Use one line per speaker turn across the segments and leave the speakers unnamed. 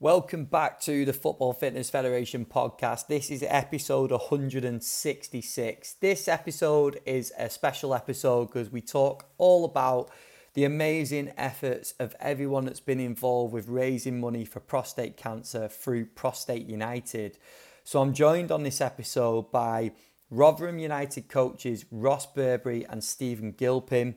Welcome back to the Football Fitness Federation podcast. This is episode 166. This episode is a special episode because we talk all about the amazing efforts of everyone that's been involved with raising money for prostate cancer through Prostate United. So I'm joined on this episode by Rotherham United coaches Ross Burberry and Stephen Gilpin,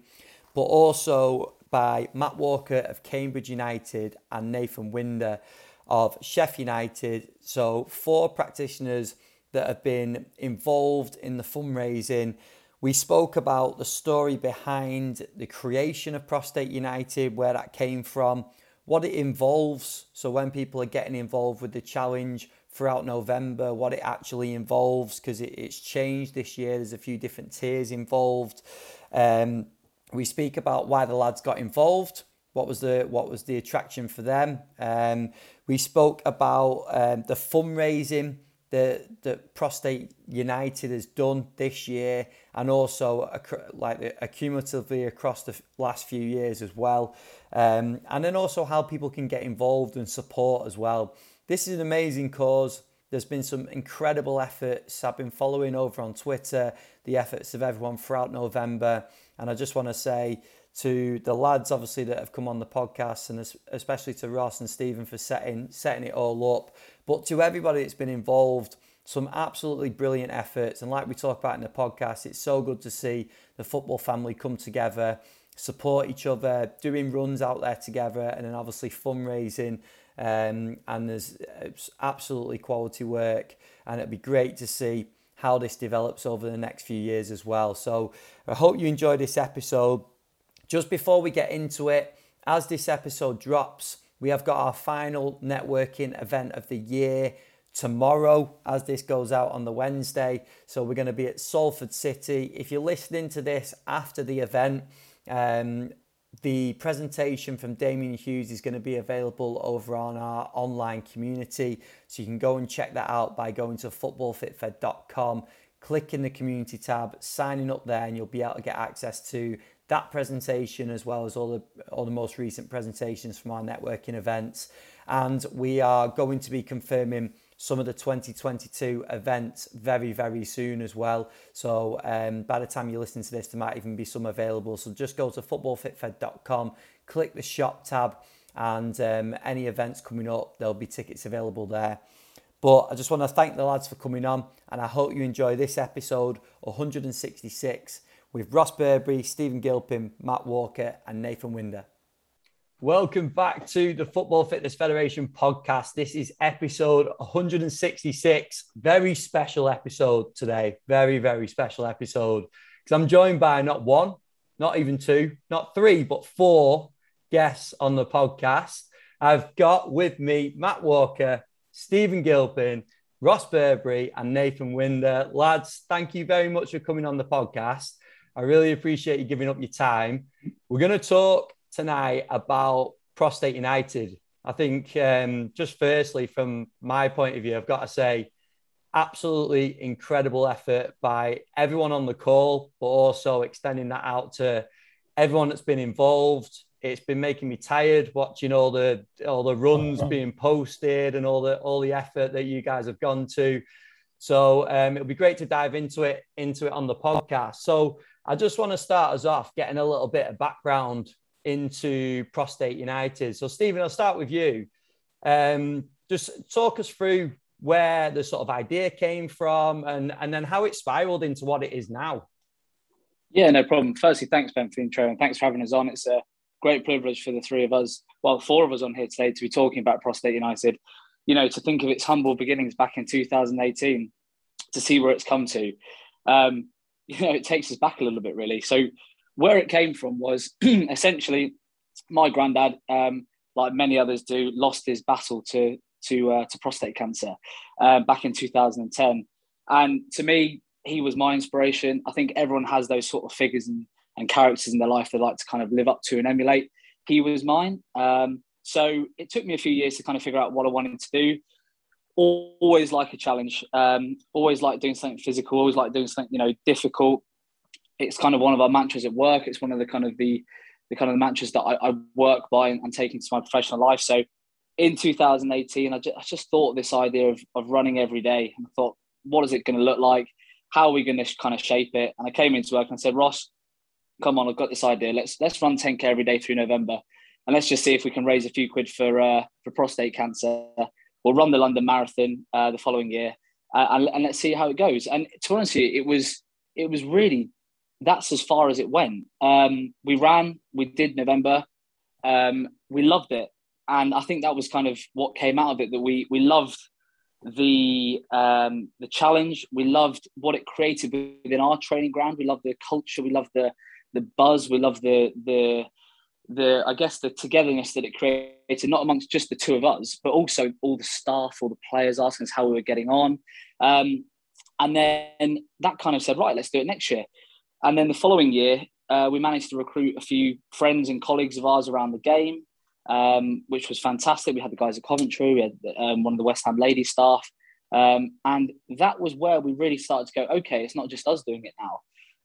but also by Matt Walker of Cambridge United and Nathan Winder of Sheff United. So, four practitioners that have been involved in the fundraising. We spoke about the story behind the creation of Prostate United, where that came from, what it involves. So, when people are getting involved with the challenge throughout November, what it actually involves, because it, it's changed this year. There's a few different tiers involved. Um, we speak about why the lads got involved. What was the what was the attraction for them? Um, we spoke about um, the fundraising that Prostate United has done this year, and also like accumulatively across the last few years as well, um, and then also how people can get involved and support as well. This is an amazing cause. There's been some incredible efforts. I've been following over on Twitter the efforts of everyone throughout November, and I just want to say to the lads, obviously, that have come on the podcast, and especially to Ross and Stephen for setting setting it all up. But to everybody that's been involved, some absolutely brilliant efforts. And like we talk about in the podcast, it's so good to see the football family come together, support each other, doing runs out there together, and then obviously fundraising. Um, and there's absolutely quality work, and it'd be great to see how this develops over the next few years as well. So I hope you enjoyed this episode. Just before we get into it, as this episode drops, we have got our final networking event of the year tomorrow as this goes out on the Wednesday. So we're going to be at Salford City. If you're listening to this after the event, um, the presentation from Damian Hughes is going to be available over on our online community. So you can go and check that out by going to footballfitfed.com, clicking the community tab, signing up there, and you'll be able to get access to that presentation as well as all the all the most recent presentations from our networking events. And we are going to be confirming some of the 2022 events very very soon as well. So um, by the time you listen to this there might even be some available. So just go to footballfitfed.com click the shop tab and um, any events coming up there'll be tickets available there. But I just want to thank the lads for coming on and I hope you enjoy this episode 166 with Ross Burberry, Stephen Gilpin, Matt Walker, and Nathan Winder. Welcome back to the Football Fitness Federation podcast. This is episode 166. Very special episode today. Very, very special episode. Because I'm joined by not one, not even two, not three, but four guests on the podcast. I've got with me Matt Walker, Stephen Gilpin, Ross Burberry, and Nathan Winder. Lads, thank you very much for coming on the podcast. I really appreciate you giving up your time. We're going to talk tonight about Prostate United. I think, um, just firstly, from my point of view, I've got to say, absolutely incredible effort by everyone on the call, but also extending that out to everyone that's been involved. It's been making me tired watching all the all the runs being posted and all the all the effort that you guys have gone to. So um, it'll be great to dive into it into it on the podcast. So I just want to start us off getting a little bit of background into Prostate United. So, Stephen, I'll start with you. Um, just talk us through where the sort of idea came from and, and then how it spiraled into what it is now.
Yeah, no problem. Firstly, thanks, Ben, for the intro and thanks for having us on. It's a great privilege for the three of us, well, four of us on here today to be talking about Prostate United. You know, to think of its humble beginnings back in 2018, to see where it's come to. Um, you know, it takes us back a little bit, really. So, where it came from was essentially my granddad, um, like many others do, lost his battle to to uh, to prostate cancer uh, back in 2010. And to me, he was my inspiration. I think everyone has those sort of figures and, and characters in their life they like to kind of live up to and emulate. He was mine. Um, so it took me a few years to kind of figure out what I wanted to do always like a challenge. Um, always like doing something physical. Always like doing something you know difficult. It's kind of one of our mantras at work. It's one of the kind of the the kind of the mantras that I, I work by and, and take into my professional life. So in 2018, I just, I just thought this idea of, of running every day. And I thought, what is it going to look like? How are we going to kind of shape it? And I came into work and I said, Ross, come on, I've got this idea. Let's let's run 10k every day through November, and let's just see if we can raise a few quid for uh, for prostate cancer. We'll run the London Marathon uh, the following year, uh, and, and let's see how it goes. And to be honest with you, it was it was really that's as far as it went. Um, we ran, we did November, um, we loved it, and I think that was kind of what came out of it. That we we loved the um, the challenge. We loved what it created within our training ground. We loved the culture. We loved the the buzz. We loved the the the I guess the togetherness that it created, not amongst just the two of us, but also all the staff, all the players asking us how we were getting on. Um, and then that kind of said, right, let's do it next year. And then the following year, uh, we managed to recruit a few friends and colleagues of ours around the game um, which was fantastic. We had the guys at Coventry, we had um, one of the West Ham ladies staff. Um, and that was where we really started to go, okay, it's not just us doing it now.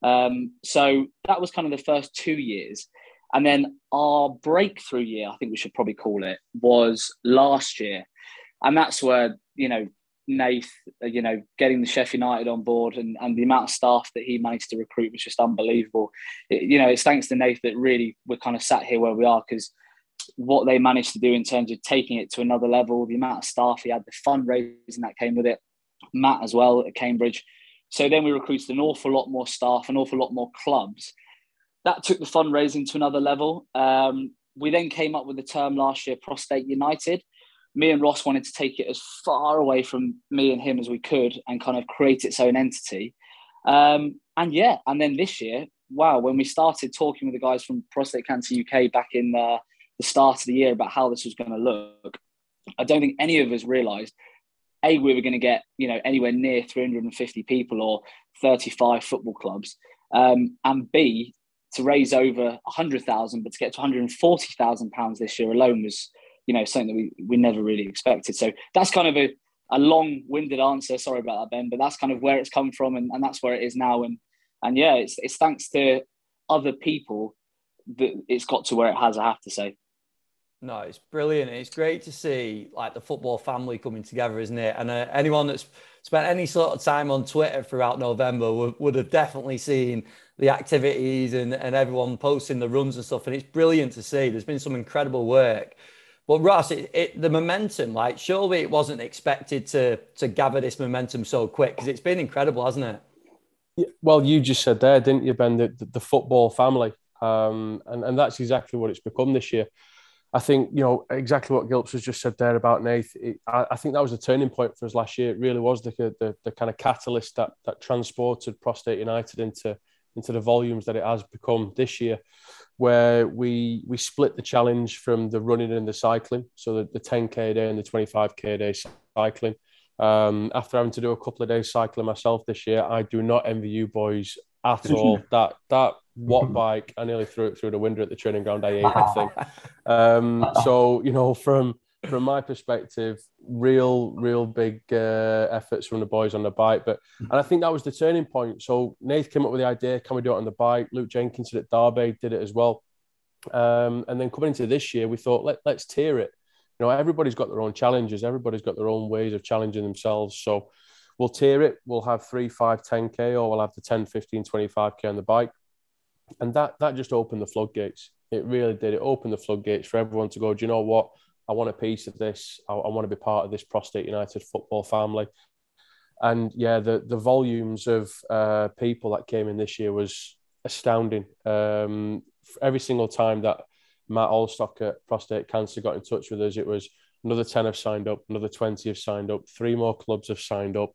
Um, so that was kind of the first two years. And then our breakthrough year, I think we should probably call it, was last year. And that's where, you know, Nath, uh, you know, getting the Sheff United on board and, and the amount of staff that he managed to recruit was just unbelievable. It, you know, it's thanks to Nath that really we're kind of sat here where we are because what they managed to do in terms of taking it to another level, the amount of staff he had, the fundraising that came with it, Matt as well at Cambridge. So then we recruited an awful lot more staff, an awful lot more clubs. That took the fundraising to another level. Um, we then came up with the term last year, Prostate United. Me and Ross wanted to take it as far away from me and him as we could and kind of create its own entity. Um, and yeah, and then this year, wow, when we started talking with the guys from Prostate Cancer UK back in uh, the start of the year about how this was going to look, I don't think any of us realised a we were going to get you know anywhere near 350 people or 35 football clubs, um, and b to raise over a 100,000, but to get to 140,000 pounds this year alone was you know something that we we never really expected. So that's kind of a a long-winded answer. Sorry about that, Ben, but that's kind of where it's come from, and, and that's where it is now. And and yeah, it's it's thanks to other people that it's got to where it has. I have to say.
No, it's brilliant. It's great to see like the football family coming together, isn't it? And uh, anyone that's spent any sort of time on Twitter throughout November would, would have definitely seen the activities and, and everyone posting the runs and stuff. And it's brilliant to see. There's been some incredible work. But Ross, it, it, the momentum, like surely it wasn't expected to to gather this momentum so quick because it's been incredible, hasn't it?
Yeah, well, you just said there, didn't you, Ben? The, the, the football family, um, and and that's exactly what it's become this year. I think you know exactly what Gilps has just said there about Nath. It, I, I, think that was the turning point for us last year. It really was the, the, the kind of catalyst that that transported Prostate United into into the volumes that it has become this year, where we we split the challenge from the running and the cycling, so the, the 10k a day and the 25k a day cycling. Um, after having to do a couple of days cycling myself this year, I do not envy you boys at all. that that what bike, I nearly threw it through the window at the training ground. I ate that thing. Um, so you know, from from my perspective, real, real big uh, efforts from the boys on the bike. But and I think that was the turning point. So Nath came up with the idea: can we do it on the bike? Luke Jenkinson at Derby did it as well. Um, and then coming into this year, we thought Let, let's tier it. You know, everybody's got their own challenges. Everybody's got their own ways of challenging themselves. So we'll tier it. We'll have three, five, 10K, or we'll have the 10, 15, 25K on the bike and that that just opened the floodgates. It really did. It opened the floodgates for everyone to go. Do you know what? I want a piece of this. I, I want to be part of this Prostate United football family. And yeah, the the volumes of uh, people that came in this year was astounding. Um, every single time that Matt Allstock at Prostate Cancer got in touch with us, it was another 10 have signed up, another 20 have signed up, three more clubs have signed up.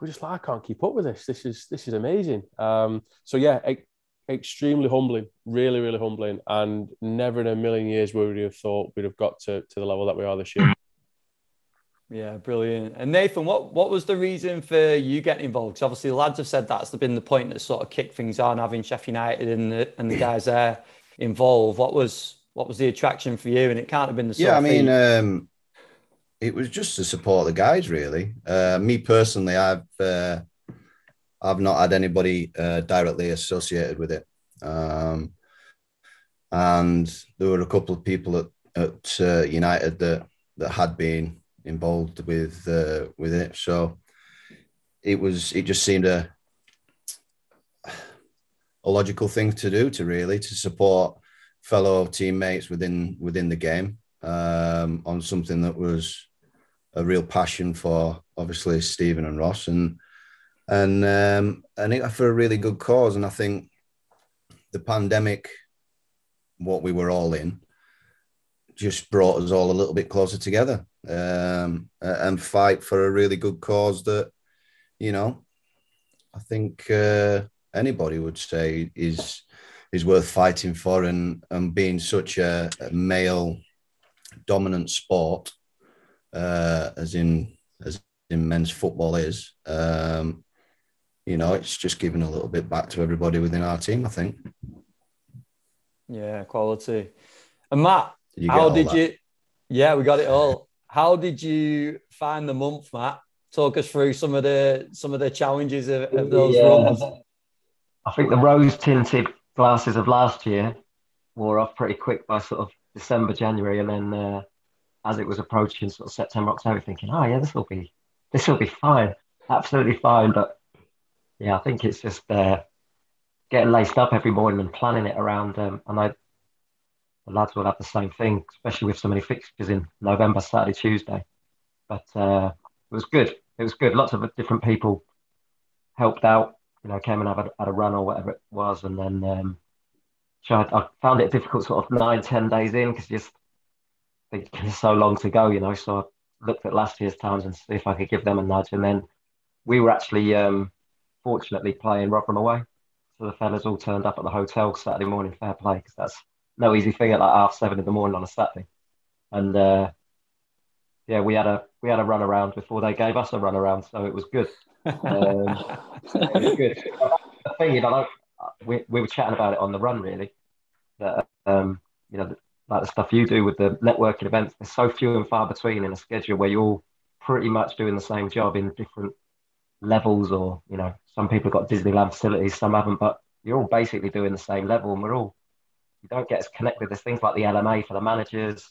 We're just like, I can't keep up with this. This is this is amazing. Um, so yeah, extremely humbling, really, really humbling, and never in a million years would we have thought we'd have got to, to the level that we are this year.
Yeah, brilliant. And Nathan, what, what was the reason for you getting involved? Because obviously the lads have said that's been the point that sort of kicked things on, having Sheffield United and the, and the guys there involved. What was what was the attraction for you? And it can't have been the
yeah. I mean, um, it was just to support the guys, really. Uh, me personally, I've uh, I've not had anybody uh, directly associated with it. Um, and there were a couple of people at, at uh, United that that had been involved with uh, with it. So it was it just seemed a a logical thing to do to really to support fellow teammates within within the game um, on something that was a real passion for obviously Stephen and Ross and and um, and it, for a really good cause. And I think the pandemic, what we were all in, just brought us all a little bit closer together um, and fight for a really good cause that you know I think uh, anybody would say is is worth fighting for and and being such a, a male dominant sport uh, as in as in men's football is um, you know it's just giving a little bit back to everybody within our team I think
yeah quality and Matt did how did that? you yeah we got it all how did you find the month Matt talk us through some of the some of the challenges of, of those yeah. runs
I think the rose tinted glasses of last year wore off pretty quick by sort of December, January, and then uh, as it was approaching sort of September, October, thinking, oh yeah, this will be this will be fine, absolutely fine. But yeah, I think it's just uh, getting laced up every morning and planning it around. Um, and I, the lads will have the same thing, especially with so many fixtures in November, Saturday, Tuesday. But uh, it was good. It was good. Lots of different people helped out you know, came and had a, had a run or whatever it was, and then um, tried. I found it difficult, sort of nine, ten days in, because just thinking so long to go, you know. So I looked at last year's times and see if I could give them a nudge, and then we were actually um, fortunately playing Rotherham away, so the fellas all turned up at the hotel Saturday morning. Fair play, because that's no easy thing at like half seven in the morning on a Saturday, and uh, yeah, we had a we had a run around before they gave us a run around, so it was good. Um, good. The thing, you know, we, we were chatting about it on the run, really. That um, you know, like the stuff you do with the networking events, there's so few and far between in a schedule where you're all pretty much doing the same job in different levels, or you know, some people have got Disneyland facilities, some haven't, but you're all basically doing the same level, and we're all you don't get as connected. There's things like the LMA for the managers.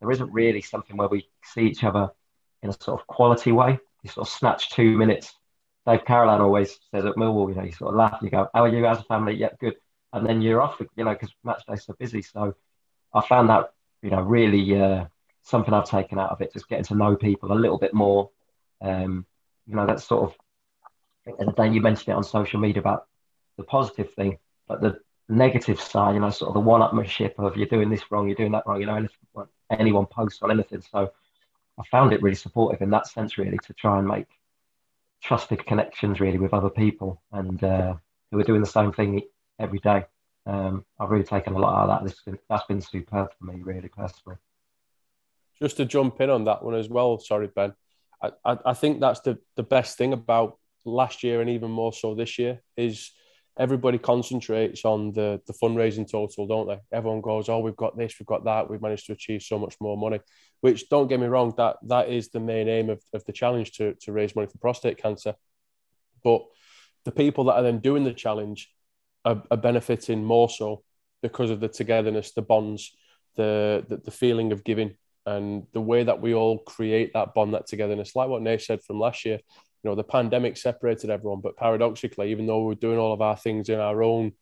There isn't really something where we see each other in a sort of quality way. You sort of snatch two minutes Dave Carolan always says at Millwall, you know, you sort of laugh, you go, "How are you as a family?" Yeah, good. And then you're off, you know, because match day's so busy. So I found that, you know, really uh, something I've taken out of it, just getting to know people a little bit more. Um, you know, that's sort of, and then you mentioned it on social media about the positive thing, but the negative side, you know, sort of the one-upmanship of you're doing this wrong, you're doing that wrong, you know, anyone posts on anything. So I found it really supportive in that sense, really, to try and make trusted connections really with other people and uh, who are doing the same thing every day. Um, I've really taken a lot out of that. This been, that's been superb for me, really personally.
Just to jump in on that one as well. Sorry, Ben. I, I, I think that's the, the best thing about last year and even more so this year is everybody concentrates on the the fundraising total, don't they? Everyone goes, "Oh, we've got this, we've got that, we've managed to achieve so much more money." Which, don't get me wrong, that that is the main aim of, of the challenge to to raise money for prostate cancer. But the people that are then doing the challenge are, are benefiting more so because of the togetherness, the bonds, the, the the feeling of giving, and the way that we all create that bond, that togetherness. Like what Nate said from last year, you know, the pandemic separated everyone, but paradoxically, even though we are doing all of our things in our own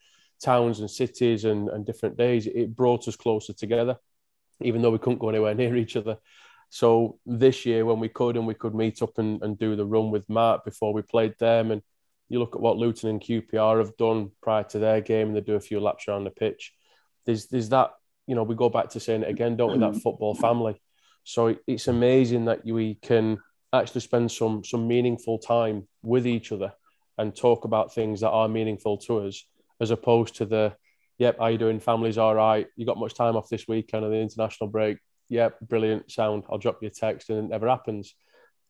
towns and cities and, and different days, it brought us closer together, even though we couldn't go anywhere near each other. So this year, when we could and we could meet up and, and do the run with Matt before we played them, and you look at what Luton and QPR have done prior to their game, and they do a few laps around the pitch. There's there's that you know we go back to saying it again, don't we? That mm. football family. So it's amazing that we can actually spend some some meaningful time with each other and talk about things that are meaningful to us, as opposed to the, yep, how you doing? Family's all right. You got much time off this weekend of the international break? Yep, brilliant. Sound. I'll drop you a text, and it never happens.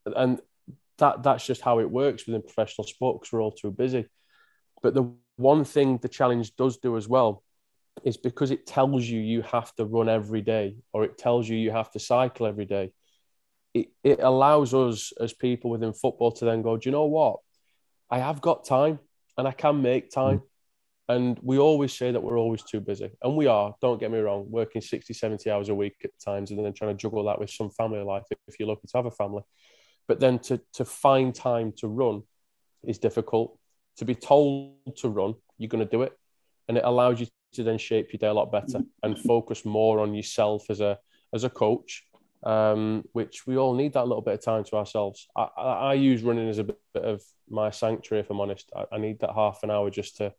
And that that's just how it works within professional sport because we're all too busy. But the one thing the challenge does do as well is because it tells you you have to run every day or it tells you you have to cycle every day it, it allows us as people within football to then go, do you know what? I have got time and I can make time. And we always say that we're always too busy. And we are, don't get me wrong, working 60, 70 hours a week at times and then trying to juggle that with some family life if you're lucky to have a family. But then to, to find time to run is difficult. To be told to run, you're going to do it. And it allows you to then shape your day a lot better and focus more on yourself as a as a coach, um, which we all need that little bit of time to ourselves. I, I, I use running as a bit of my sanctuary, if I'm honest. I, I need that half an hour just to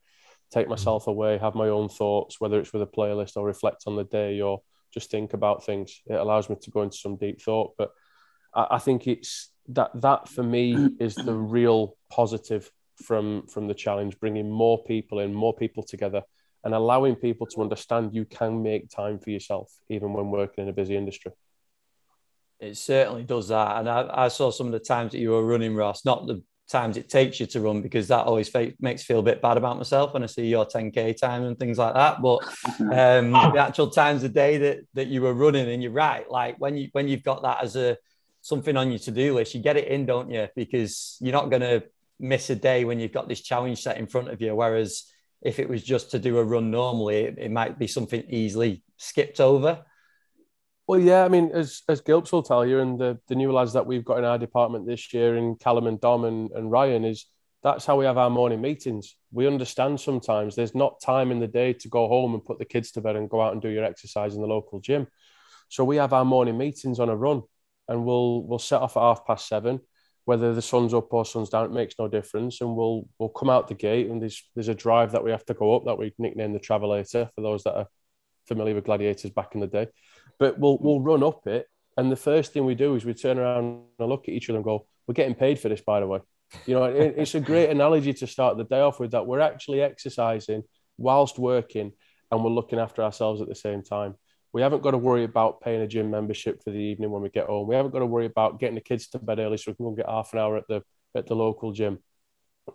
take myself away, have my own thoughts, whether it's with a playlist or reflect on the day or just think about things. It allows me to go into some deep thought. But I, I think it's that that for me is the real positive from from the challenge, bringing more people in, more people together, and allowing people to understand you can make time for yourself even when working in a busy industry.
It certainly does that, and I, I saw some of the times that you were running, Ross. Not the times it takes you to run because that always makes me feel a bit bad about myself when I see your 10k time and things like that. But um, the actual times a day that that you were running, and you're right, like when you when you've got that as a something on your to-do list, you get it in, don't you? Because you're not going to miss a day when you've got this challenge set in front of you. Whereas if it was just to do a run normally, it, it might be something easily skipped over.
Well, yeah, I mean, as as Gilps will tell you, and the, the new lads that we've got in our department this year, in Callum and Dom and, and Ryan, is that's how we have our morning meetings. We understand sometimes there's not time in the day to go home and put the kids to bed and go out and do your exercise in the local gym. So we have our morning meetings on a run, and we'll we'll set off at half past seven. Whether the sun's up or sun's down, it makes no difference. And we'll we'll come out the gate, and there's there's a drive that we have to go up that we nickname the Travelator for those that are familiar with gladiators back in the day but we'll we'll mm. run up it, and the first thing we do is we turn around and look at each other and go, "We're getting paid for this, by the way." You know, it, it's a great analogy to start the day off with that we're actually exercising whilst working, and we're looking after ourselves at the same time. We haven't got to worry about paying a gym membership for the evening when we get home. We haven't got to worry about getting the kids to bed early so we can go and get half an hour at the at the local gym.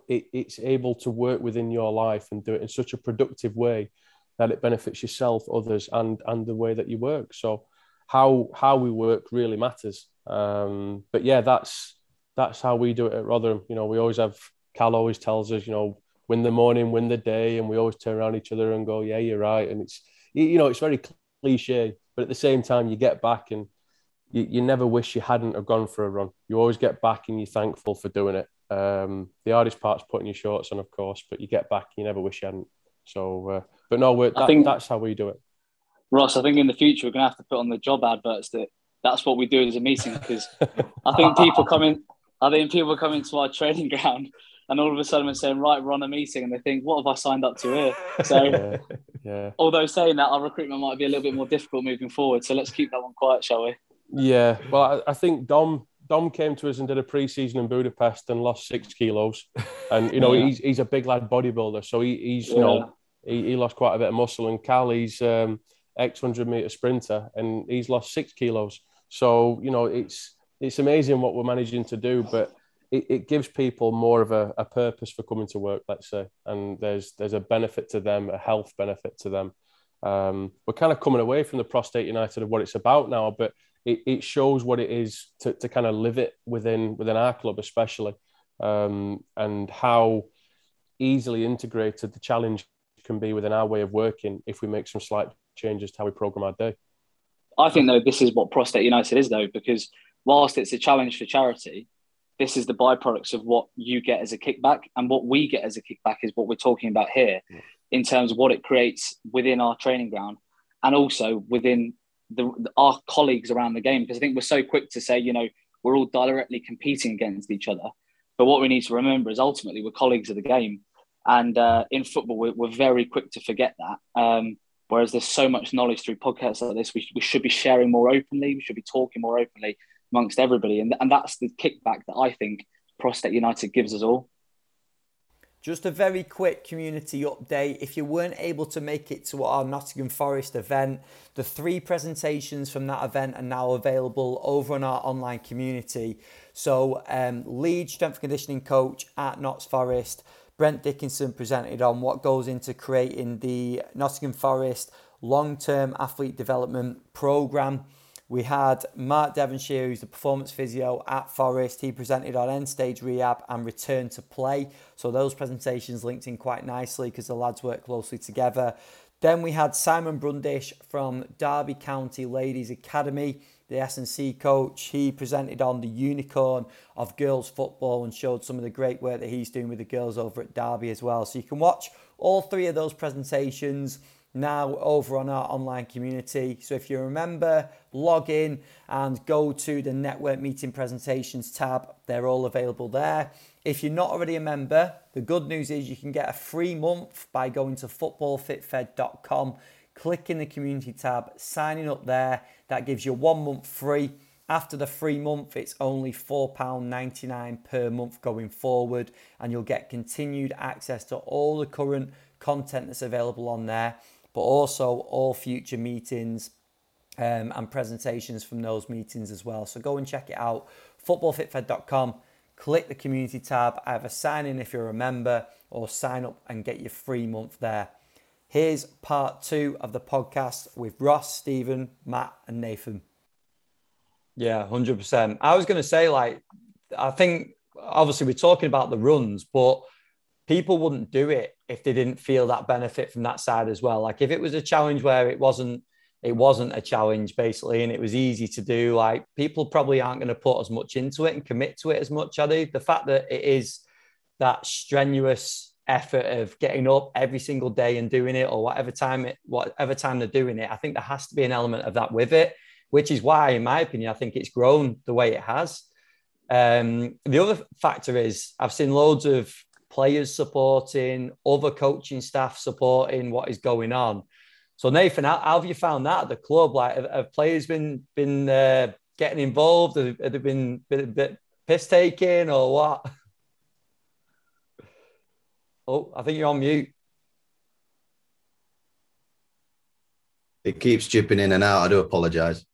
It, it's able to work within your life and do it in such a productive way that it benefits yourself, others, and and the way that you work. So how how we work really matters. Um, but yeah, that's that's how we do it at Rotherham. You know, we always have Cal always tells us, you know, win the morning, win the day, and we always turn around each other and go, yeah, you're right. And it's you know, it's very cliche, but at the same time, you get back and you, you never wish you hadn't have gone for a run. You always get back and you're thankful for doing it. Um, the hardest part's putting your shorts on, of course, but you get back, you never wish you hadn't. So, uh, but no, that, I think that's how we do it.
Ross, I think in the future we're going to have to put on the job adverts that that's what we do as a meeting because I think people come in. I think people come into our training ground and all of a sudden we're saying, right, we're on a meeting, and they think, what have I signed up to here? So, yeah, yeah. although saying that, our recruitment might be a little bit more difficult moving forward. So let's keep that one quiet, shall we?
Yeah. Well, I, I think Dom Dom came to us and did a pre-season in Budapest and lost six kilos, and you know yeah. he's he's a big lad bodybuilder, so he, he's you know he, he lost quite a bit of muscle. And Cal, he's um, X hundred meter sprinter, and he's lost six kilos. So you know, it's it's amazing what we're managing to do, but it, it gives people more of a, a purpose for coming to work. Let's say, and there's there's a benefit to them, a health benefit to them. Um, we're kind of coming away from the prostate united of what it's about now, but it, it shows what it is to, to kind of live it within within our club, especially, um, and how easily integrated the challenge can be within our way of working if we make some slight changes to how we program our day.
I think though this is what Prostate United is though, because whilst it's a challenge for charity, this is the byproducts of what you get as a kickback, and what we get as a kickback is what we're talking about here, in terms of what it creates within our training ground, and also within the, our colleagues around the game. Because I think we're so quick to say, you know, we're all directly competing against each other, but what we need to remember is ultimately we're colleagues of the game, and uh, in football, we're, we're, very quick to forget that. Um, whereas there's so much knowledge through podcasts like this, we, we should be sharing more openly. We should be talking more openly amongst everybody. And, and that's the kickback that I think Prostate United gives us all.
Just a very quick community update. If you weren't able to make it to our Nottingham Forest event, the three presentations from that event are now available over on our online community. So, um, lead strength conditioning coach at Notts Forest, Brent Dickinson presented on what goes into creating the Nottingham Forest long term athlete development programme. We had Mark Devonshire, who's the performance physio at Forest. He presented on end stage rehab and return to play. So those presentations linked in quite nicely because the lads work closely together. Then we had Simon Brundish from Derby County Ladies Academy, the S&C coach. He presented on the unicorn of girls football and showed some of the great work that he's doing with the girls over at Derby as well. So you can watch all three of those presentations now over on our online community. So if you remember, log in and go to the network meeting presentations tab. They're all available there. If you're not already a member, the good news is you can get a free month by going to footballfitfed.com, clicking the community tab, signing up there. That gives you one month free. After the free month, it's only £4.99 per month going forward, and you'll get continued access to all the current content that's available on there but also all future meetings um, and presentations from those meetings as well. So go and check it out, footballfitfed.com. Click the community tab, either sign in if you're a member or sign up and get your free month there. Here's part two of the podcast with Ross, Stephen, Matt, and Nathan. Yeah, 100%. I was going to say, like, I think obviously we're talking about the runs, but people wouldn't do it if they didn't feel that benefit from that side as well. Like if it was a challenge where it wasn't it wasn't a challenge basically and it was easy to do, like people probably aren't going to put as much into it and commit to it as much, are they? The fact that it is that strenuous effort of getting up every single day and doing it or whatever time it whatever time they're doing it, I think there has to be an element of that with it, which is why, in my opinion, I think it's grown the way it has. Um, the other factor is I've seen loads of players supporting, other coaching staff supporting what is going on. So Nathan, how, how have you found that at the club? Like, have, have players been been uh, getting involved? Have, have they been a bit, bit piss taking or what? Oh, I think you're on mute.
It keeps chipping in and out. I do apologise.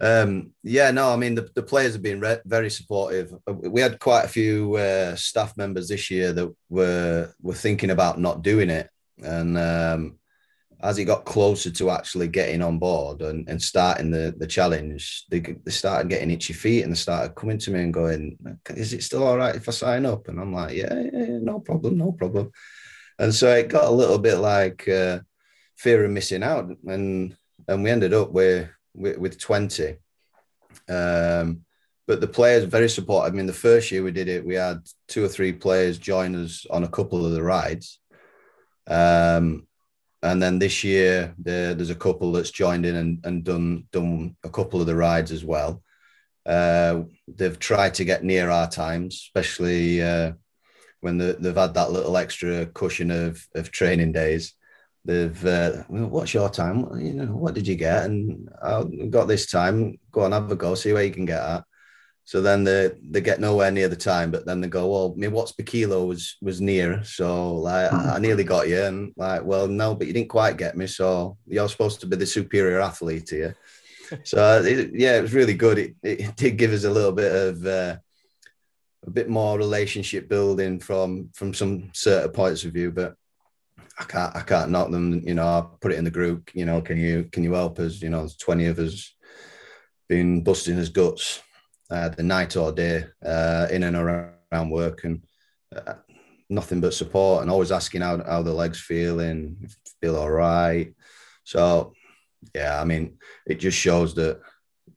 Um, yeah, no, I mean the, the players have been re- very supportive. Uh, we had quite a few uh, staff members this year that were were thinking about not doing it, and um, as it got closer to actually getting on board and, and starting the the challenge, they, they started getting itchy feet and they started coming to me and going, "Is it still all right if I sign up?" And I'm like, "Yeah, yeah, yeah no problem, no problem." And so it got a little bit like uh, fear of missing out, and and we ended up where with, with 20. Um, but the players very supportive. I mean, the first year we did it, we had two or three players join us on a couple of the rides. Um, and then this year, there, there's a couple that's joined in and, and done done a couple of the rides as well. Uh, they've tried to get near our times, especially uh, when the, they've had that little extra cushion of, of training days. They've uh, what's your time? You know what did you get? And i got this time. Go on have a go. See where you can get at so then they they get nowhere near the time but then they go well me watts per kilo was was near so like i nearly got you and like well no but you didn't quite get me so you're supposed to be the superior athlete here so it, yeah it was really good it, it did give us a little bit of uh, a bit more relationship building from from some certain points of view but I can't I can't knock them. You know, I put it in the group. You know, can you can you help us? You know, there's twenty of us been busting his guts uh, the night or day uh, in and around work, and uh, nothing but support and always asking how how the legs feeling, feel all right. So yeah, I mean, it just shows that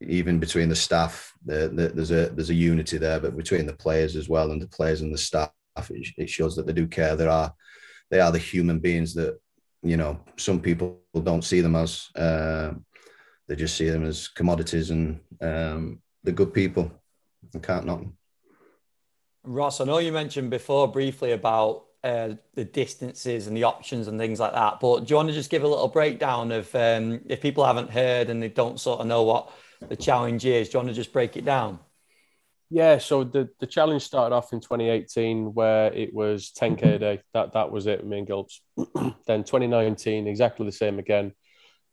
even between the staff, the, the, there's a there's a unity there, but between the players as well, and the players and the staff, it, it shows that they do care. There are they are the human beings that you know some people don't see them as uh, they just see them as commodities and um, the good people i can't knock them
ross i know you mentioned before briefly about uh, the distances and the options and things like that but do you want to just give a little breakdown of um, if people haven't heard and they don't sort of know what the challenge is do you want to just break it down
yeah, so the, the challenge started off in 2018 where it was 10k a day. That that was it, me and Gilps. then 2019, exactly the same again.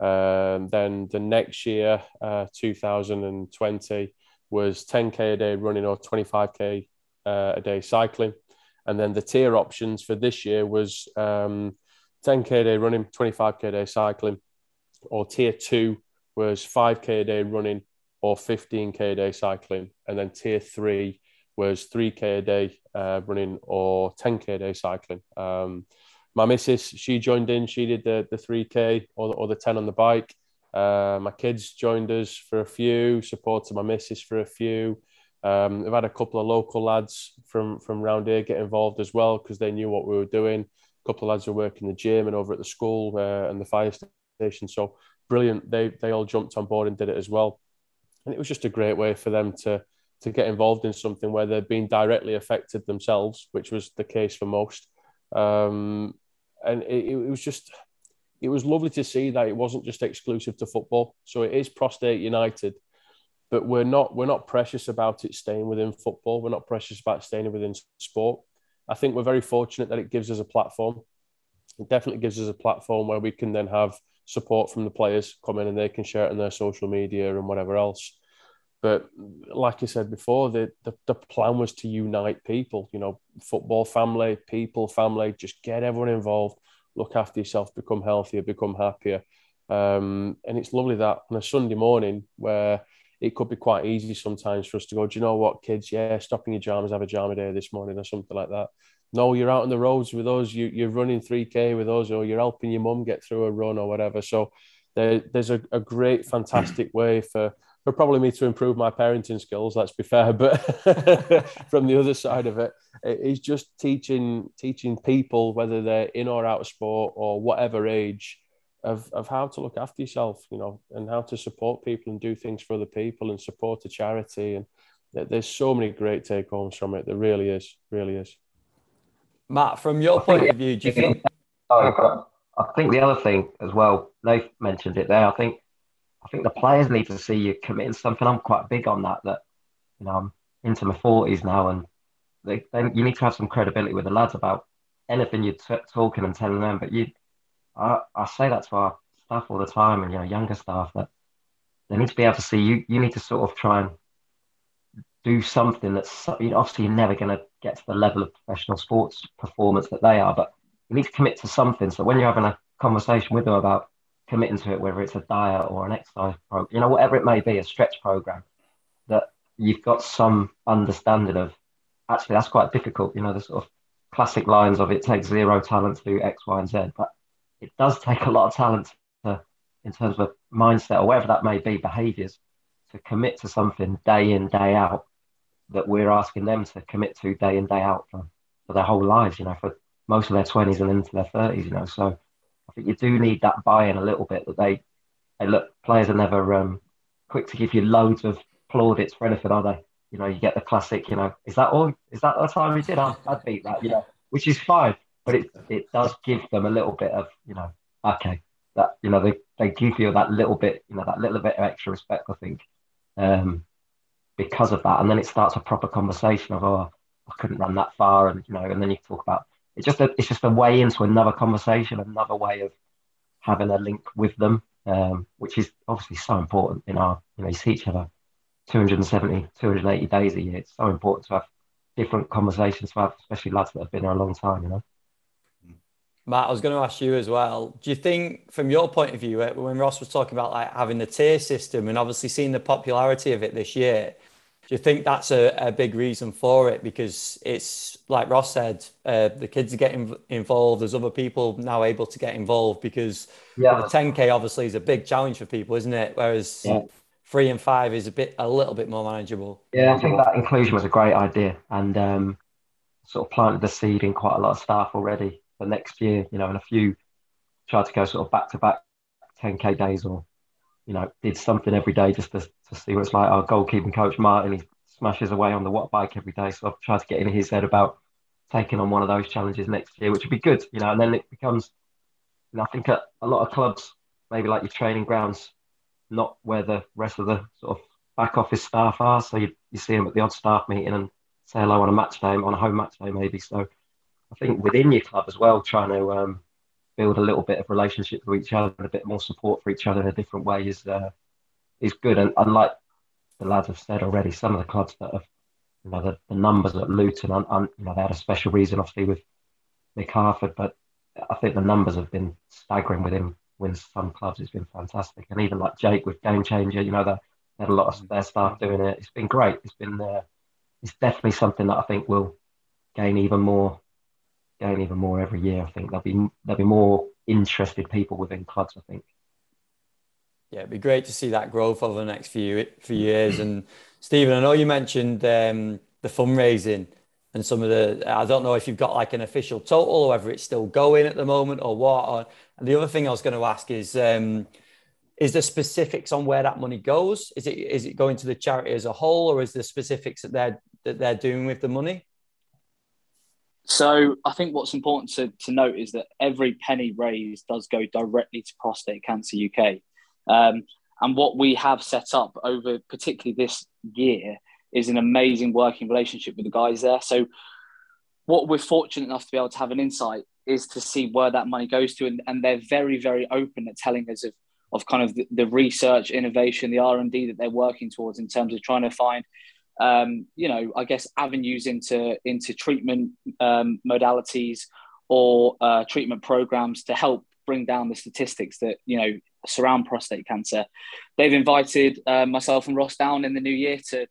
Um, then the next year, uh, 2020, was 10k a day running or 25k uh, a day cycling. And then the tier options for this year was um, 10k a day running, 25k a day cycling, or tier two, was 5k a day running or 15k a day cycling, and then tier three was 3k a day uh, running or 10k a day cycling. Um, my missus, she joined in. She did the the 3k or, the, or the 10 on the bike. Uh, my kids joined us for a few, supported my missus for a few. Um, I've had a couple of local lads from from around here get involved as well because they knew what we were doing. A couple of lads who working the gym and over at the school uh, and the fire station. So brilliant. They they all jumped on board and did it as well. And it was just a great way for them to to get involved in something where they're being directly affected themselves, which was the case for most. Um, and it, it was just it was lovely to see that it wasn't just exclusive to football. So it is Prostate United, but we're not we're not precious about it staying within football. We're not precious about staying within sport. I think we're very fortunate that it gives us a platform. It definitely gives us a platform where we can then have support from the players come in and they can share it on their social media and whatever else. But like I said before, the, the, the plan was to unite people, you know, football family, people, family, just get everyone involved, look after yourself, become healthier, become happier. Um, and it's lovely that on a Sunday morning where it could be quite easy sometimes for us to go, do you know what, kids? Yeah, stopping your jams, have a jam day this morning or something like that. No, you're out on the roads with us, you, you're running 3K with us, or you're helping your mum get through a run or whatever. So there, there's a, a great, fantastic way for, for probably me to improve my parenting skills, let's be fair. But from the other side of it, it's just teaching teaching people, whether they're in or out of sport or whatever age, of, of how to look after yourself, you know, and how to support people and do things for other people and support a charity. And there's so many great take homes from it. There really is, really is.
Matt, from your point of view, do you think?
Oh, I think the other thing as well, they've mentioned it there. I think, I think the players need to see you committing something. I'm quite big on that. That you know, I'm into my forties now, and they, they, you need to have some credibility with the lads about anything you're t- talking and telling them. But you, I, I say that to our staff all the time, and you know, younger staff that they need to be able to see you. You need to sort of try and do something that's you know, obviously you're never going to get to the level of professional sports performance that they are, but you need to commit to something. So when you're having a conversation with them about committing to it, whether it's a diet or an exercise program, you know, whatever it may be, a stretch program, that you've got some understanding of. Actually, that's quite difficult. You know, the sort of classic lines of it takes zero talent to do X, Y, and Z, but it does take a lot of talent to, in terms of mindset or whatever that may be, behaviors, to commit to something day in, day out that we're asking them to commit to day in, day out for, for their whole lives, you know, for most of their 20s and into their 30s, you know. So I think you do need that buy in a little bit that they, they look, players are never um, quick to give you loads of plaudits for anything, are they? You know, you get the classic, you know, is that all? Is that the time we did? I'd, I'd beat that, you know, which is fine but it it does give them a little bit of you know okay that you know they, they give you that little bit you know that little bit of extra respect I think um, because of that and then it starts a proper conversation of oh I couldn't run that far and you know and then you talk about it's just a it's just a way into another conversation another way of having a link with them um, which is obviously so important in our you know you see each other 270 280 days a year it's so important to have different conversations to have especially lads that have been there a long time you know
Matt, I was going to ask you as well. Do you think, from your point of view, when Ross was talking about like having the tier system and obviously seeing the popularity of it this year, do you think that's a, a big reason for it? Because it's like Ross said, uh, the kids are getting involved. There's other people now able to get involved because yeah. the 10k obviously is a big challenge for people, isn't it? Whereas yeah. three and five is a bit a little bit more manageable.
Yeah, I think that inclusion was a great idea and um, sort of planted the seed in quite a lot of staff already for next year, you know, and a few tried to go sort of back to back 10k days or, you know, did something every day just to, to see what it's like. Our goalkeeping coach Martin, he smashes away on the watt bike every day. So I've tried to get in his head about taking on one of those challenges next year, which would be good, you know, and then it becomes, you know, I think a, a lot of clubs, maybe like your training grounds, not where the rest of the sort of back office staff are. So you, you see them at the odd staff meeting and say hello on a match day, on a home match day, maybe. So I think within your club as well, trying to um, build a little bit of relationship with each other and a bit more support for each other in a different way is uh, is good. And unlike the lads have said already, some of the clubs that have, you know, the, the numbers at Luton, un, un, you know, they had a special reason, obviously, with Mick Harford, but I think the numbers have been staggering with him some clubs. It's been fantastic, and even like Jake with Game Changer, you know, they had a lot of their staff doing it. It's been great. It's been uh, it's definitely something that I think will gain even more gain even more every year. I think there'll be there'll be more interested people within clubs. I think.
Yeah, it'd be great to see that growth over the next few few years. And Stephen, I know you mentioned um, the fundraising and some of the. I don't know if you've got like an official total or whether it's still going at the moment or what. And the other thing I was going to ask is. Um, is there specifics on where that money goes? Is it is it going to the charity as a whole, or is there specifics that they're that they're doing with the money?
So I think what's important to, to note is that every penny raised does go directly to Prostate Cancer UK. Um, and what we have set up over particularly this year is an amazing working relationship with the guys there. So what we're fortunate enough to be able to have an insight is to see where that money goes to, and, and they're very, very open at telling us of, of kind of the, the research, innovation, the R and D that they're working towards in terms of trying to find, um, you know, I guess avenues into into treatment um, modalities or uh, treatment programs to help bring down the statistics that you know surround prostate cancer. They've invited uh, myself and Ross down in the new year to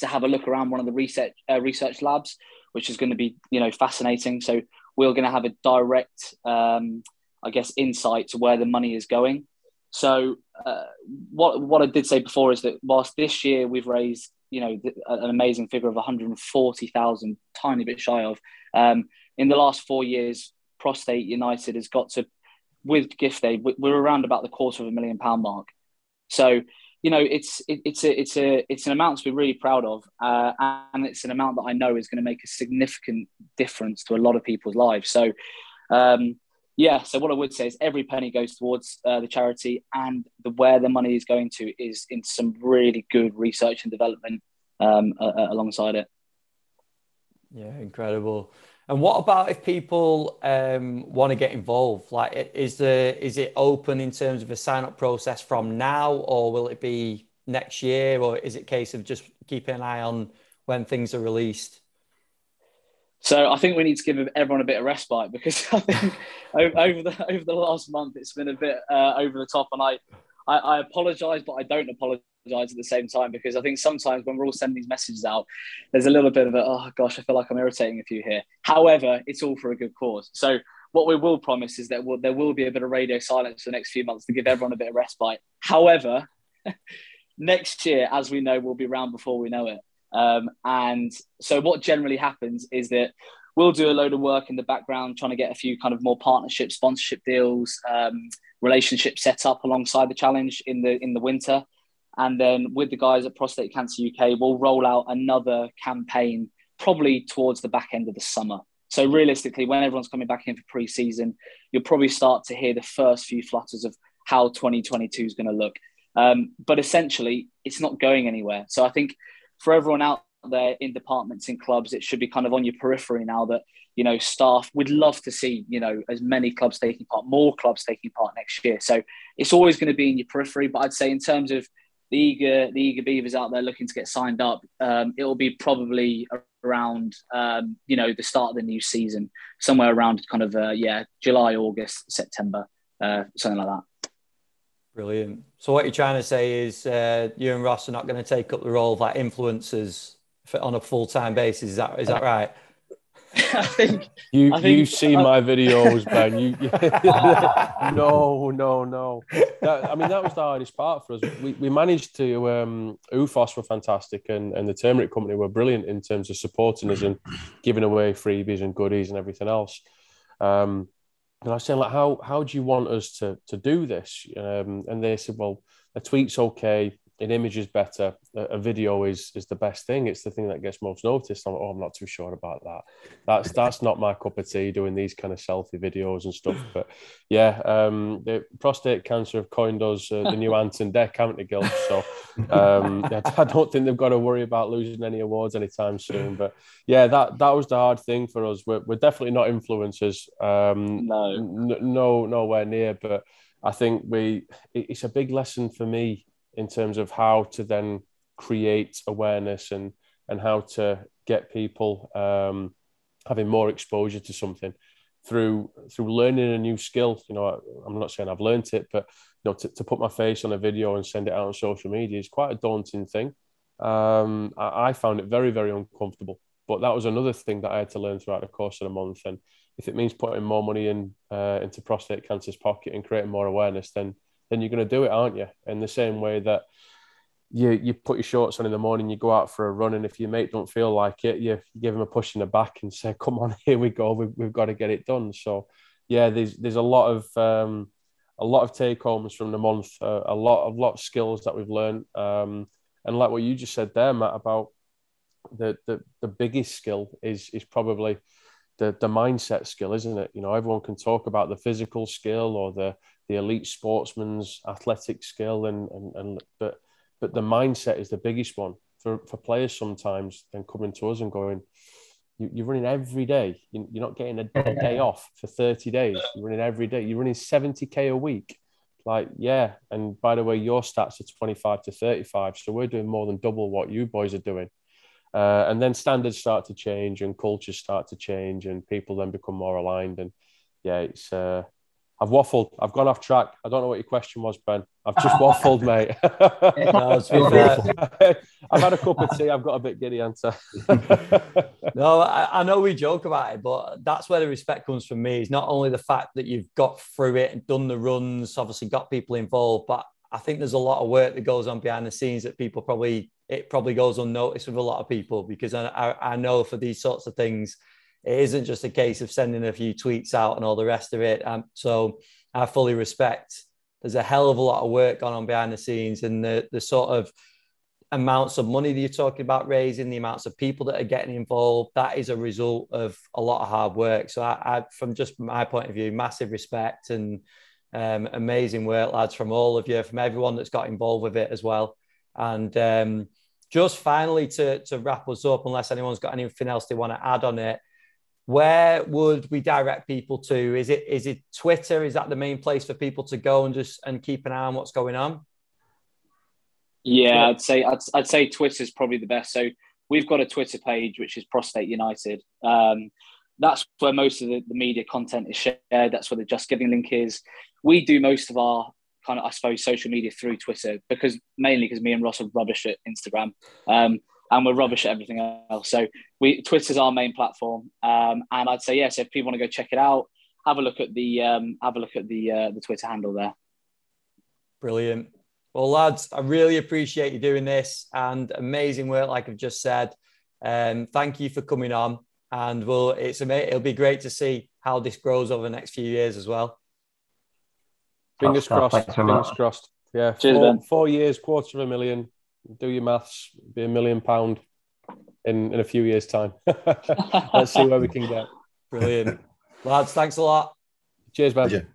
to have a look around one of the research uh, research labs, which is going to be you know fascinating. So we're going to have a direct, um, I guess, insight to where the money is going. So uh, what what I did say before is that whilst this year we've raised you know an amazing figure of 140,000, tiny bit shy of, um, in the last four years, Prostate United has got to with gift aid, we're around about the quarter of a million pound mark. So, you know, it's it, it's a it's a it's an amount to be really proud of, uh, and it's an amount that I know is going to make a significant difference to a lot of people's lives. So, um, yeah. So what I would say is every penny goes towards uh, the charity, and the where the money is going to is in some really good research and development um, uh, alongside it.
Yeah, incredible. And what about if people um, want to get involved? Like, is the is it open in terms of a sign up process from now, or will it be next year, or is it a case of just keeping an eye on when things are released?
So I think we need to give everyone a bit of respite because I think over the over the last month it's been a bit uh, over the top, and I I, I apologise, but I don't apologise at the same time because I think sometimes when we're all sending these messages out, there's a little bit of a, oh gosh, I feel like I'm irritating a few here. However, it's all for a good cause. So what we will promise is that we'll, there will be a bit of radio silence for the next few months to give everyone a bit of respite. However, next year, as we know, we'll be around before we know it. Um, and so what generally happens is that we'll do a load of work in the background trying to get a few kind of more partnership sponsorship deals um, relationships set up alongside the challenge in the in the winter and then with the guys at Prostate Cancer UK, we'll roll out another campaign probably towards the back end of the summer. So realistically, when everyone's coming back in for pre-season, you'll probably start to hear the first few flutters of how 2022 is going to look. Um, but essentially, it's not going anywhere. So I think for everyone out there in departments in clubs, it should be kind of on your periphery now that you know staff would love to see you know as many clubs taking part, more clubs taking part next year. So it's always going to be in your periphery. But I'd say in terms of the eager the eager beavers out there looking to get signed up, um, it will be probably around um, you know the start of the new season, somewhere around kind of uh, yeah July, August, September, uh, something like that.
Brilliant. So what you're trying to say is uh, you and Ross are not going to take up the role of like influencers on a full time basis. Is that is that right?
I think
you
I
think, you see uh, my videos, Ben. You, no, no, no. That, I mean, that was the hardest part for us. We, we managed to. Um, UFOS were fantastic, and, and the Turmeric Company were brilliant in terms of supporting us and giving away freebies and goodies and everything else. Um, and I was saying, like, how how do you want us to to do this? Um, and they said, well, a tweet's okay an image is better. A, video is is the best thing. It's the thing that gets most noticed. I'm, oh, I'm not too sure about that. That's that's not my cup of tea. Doing these kind of selfie videos and stuff. But yeah, um, the prostate cancer have coined us uh, the new Anton and Dec, haven't they, Gil? So um, I don't think they've got to worry about losing any awards anytime soon. But yeah, that that was the hard thing for us. We're, we're definitely not influencers. Um,
no,
n- no, nowhere near. But I think we it's a big lesson for me in terms of how to then create awareness and and how to get people um, having more exposure to something through through learning a new skill. You know, I'm not saying I've learned it, but you know, to, to put my face on a video and send it out on social media is quite a daunting thing. Um, I, I found it very, very uncomfortable. But that was another thing that I had to learn throughout the course of the month. And if it means putting more money in uh, into prostate cancer's pocket and creating more awareness, then then you're going to do it, aren't you? In the same way that you you put your shorts on in the morning, you go out for a run, and if your mate don't feel like it, you, give him a push in the back and say, "Come on, here we go. We've, we've got to get it done." So, yeah, there's there's a lot of um, a lot of take homes from the month, uh, a lot of lot of skills that we've learned, um, and like what you just said there, Matt, about the the the biggest skill is is probably the the mindset skill, isn't it? You know, everyone can talk about the physical skill or the the elite sportsman's athletic skill, and and, and but but the mindset is the biggest one for, for players sometimes. Then coming to us and going, you, are running every day. You're not getting a day off for 30 days. You're running every day. You're running 70k a week. Like, yeah. And by the way, your stats are 25 to 35. So we're doing more than double what you boys are doing. Uh, and then standards start to change and cultures start to change and people then become more aligned. And yeah, it's uh, I've waffled. I've gone off track. I don't know what your question was, Ben. I've just waffled, mate. no, I've had a cup of tea. I've got a bit giddy answer.
no, I, I, know we joke about it, but that's where the respect comes from me. It's not only the fact that you've got through it and done the runs, obviously got people involved, but I think there's a lot of work that goes on behind the scenes that people probably it probably goes unnoticed with a lot of people because I, I, I know for these sorts of things it isn't just a case of sending a few tweets out and all the rest of it. Um, so I fully respect. There's a hell of a lot of work going on behind the scenes, and the the sort of amounts of money that you're talking about raising, the amounts of people that are getting involved, that is a result of a lot of hard work. So I, I from just my point of view, massive respect and um, amazing work, lads, from all of you, from everyone that's got involved with it as well. And um, just finally to to wrap us up, unless anyone's got anything else they want to add on it where would we direct people to? Is it is it Twitter? Is that the main place for people to go and just and keep an eye on what's going on?
Yeah, I'd say I'd, I'd say Twitter is probably the best. So we've got a Twitter page which is Prostate United. Um, that's where most of the, the media content is shared. That's where the Just Giving link is. We do most of our kind of, I suppose, social media through Twitter because mainly because me and Ross are rubbish at Instagram. Um, and we're rubbish at everything else. So we Twitter's our main platform, um, and I'd say yes. If people want to go check it out, have a look at the um, have a look at the uh, the Twitter handle there.
Brilliant. Well, lads, I really appreciate you doing this and amazing work, like I've just said. Um, thank you for coming on, and we'll it's amazing. It'll be great to see how this grows over the next few years as well.
Fingers crossed. Fingers crossed. Yeah, Cheers, four, four years, quarter of a million do your maths, be a million pound in, in a few years' time. Let's see where we can get.
Brilliant. Lads, thanks a lot.
Cheers, man.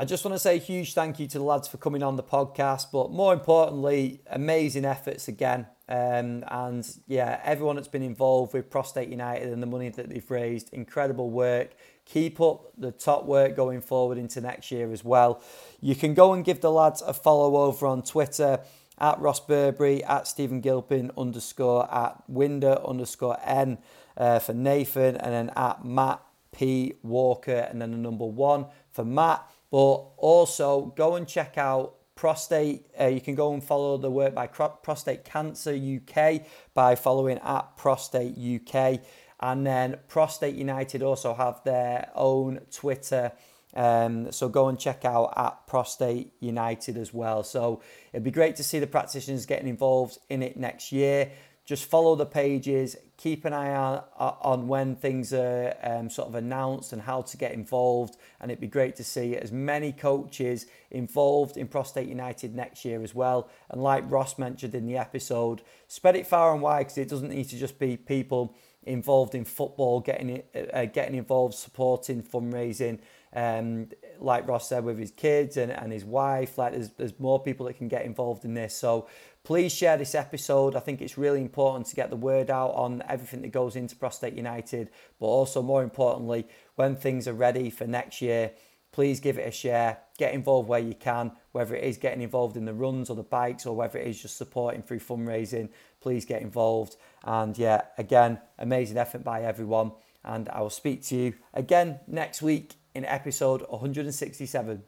I just want to say a huge thank you to the lads for coming on the podcast, but more importantly, amazing efforts again. Um, and yeah, everyone that's been involved with Prostate United and the money that they've raised, incredible work. Keep up the top work going forward into next year as well. You can go and give the lads a follow over on Twitter at Ross Burberry, at Stephen Gilpin underscore, at Winder underscore N uh, for Nathan, and then at Matt P Walker, and then the number one for Matt. But also go and check out prostate. Uh, you can go and follow the work by Prostate Cancer UK by following at Prostate UK. And then Prostate United also have their own Twitter um, so go and check out at Prostate United as well. So it'd be great to see the practitioners getting involved in it next year. Just follow the pages, keep an eye on, on when things are um, sort of announced and how to get involved. And it'd be great to see as many coaches involved in Prostate United next year as well. And like Ross mentioned in the episode, spread it far and wide because it doesn't need to just be people involved in football, getting uh, getting involved, supporting fundraising um, like Ross said, with his kids and, and his wife. Like there's, there's more people that can get involved in this. So please share this episode. I think it's really important to get the word out on everything that goes into Prostate United, but also more importantly, when things are ready for next year, please give it a share. Get involved where you can, whether it is getting involved in the runs or the bikes or whether it is just supporting through fundraising. Please get involved. And yeah, again, amazing effort by everyone. And I will speak to you again next week in episode 167.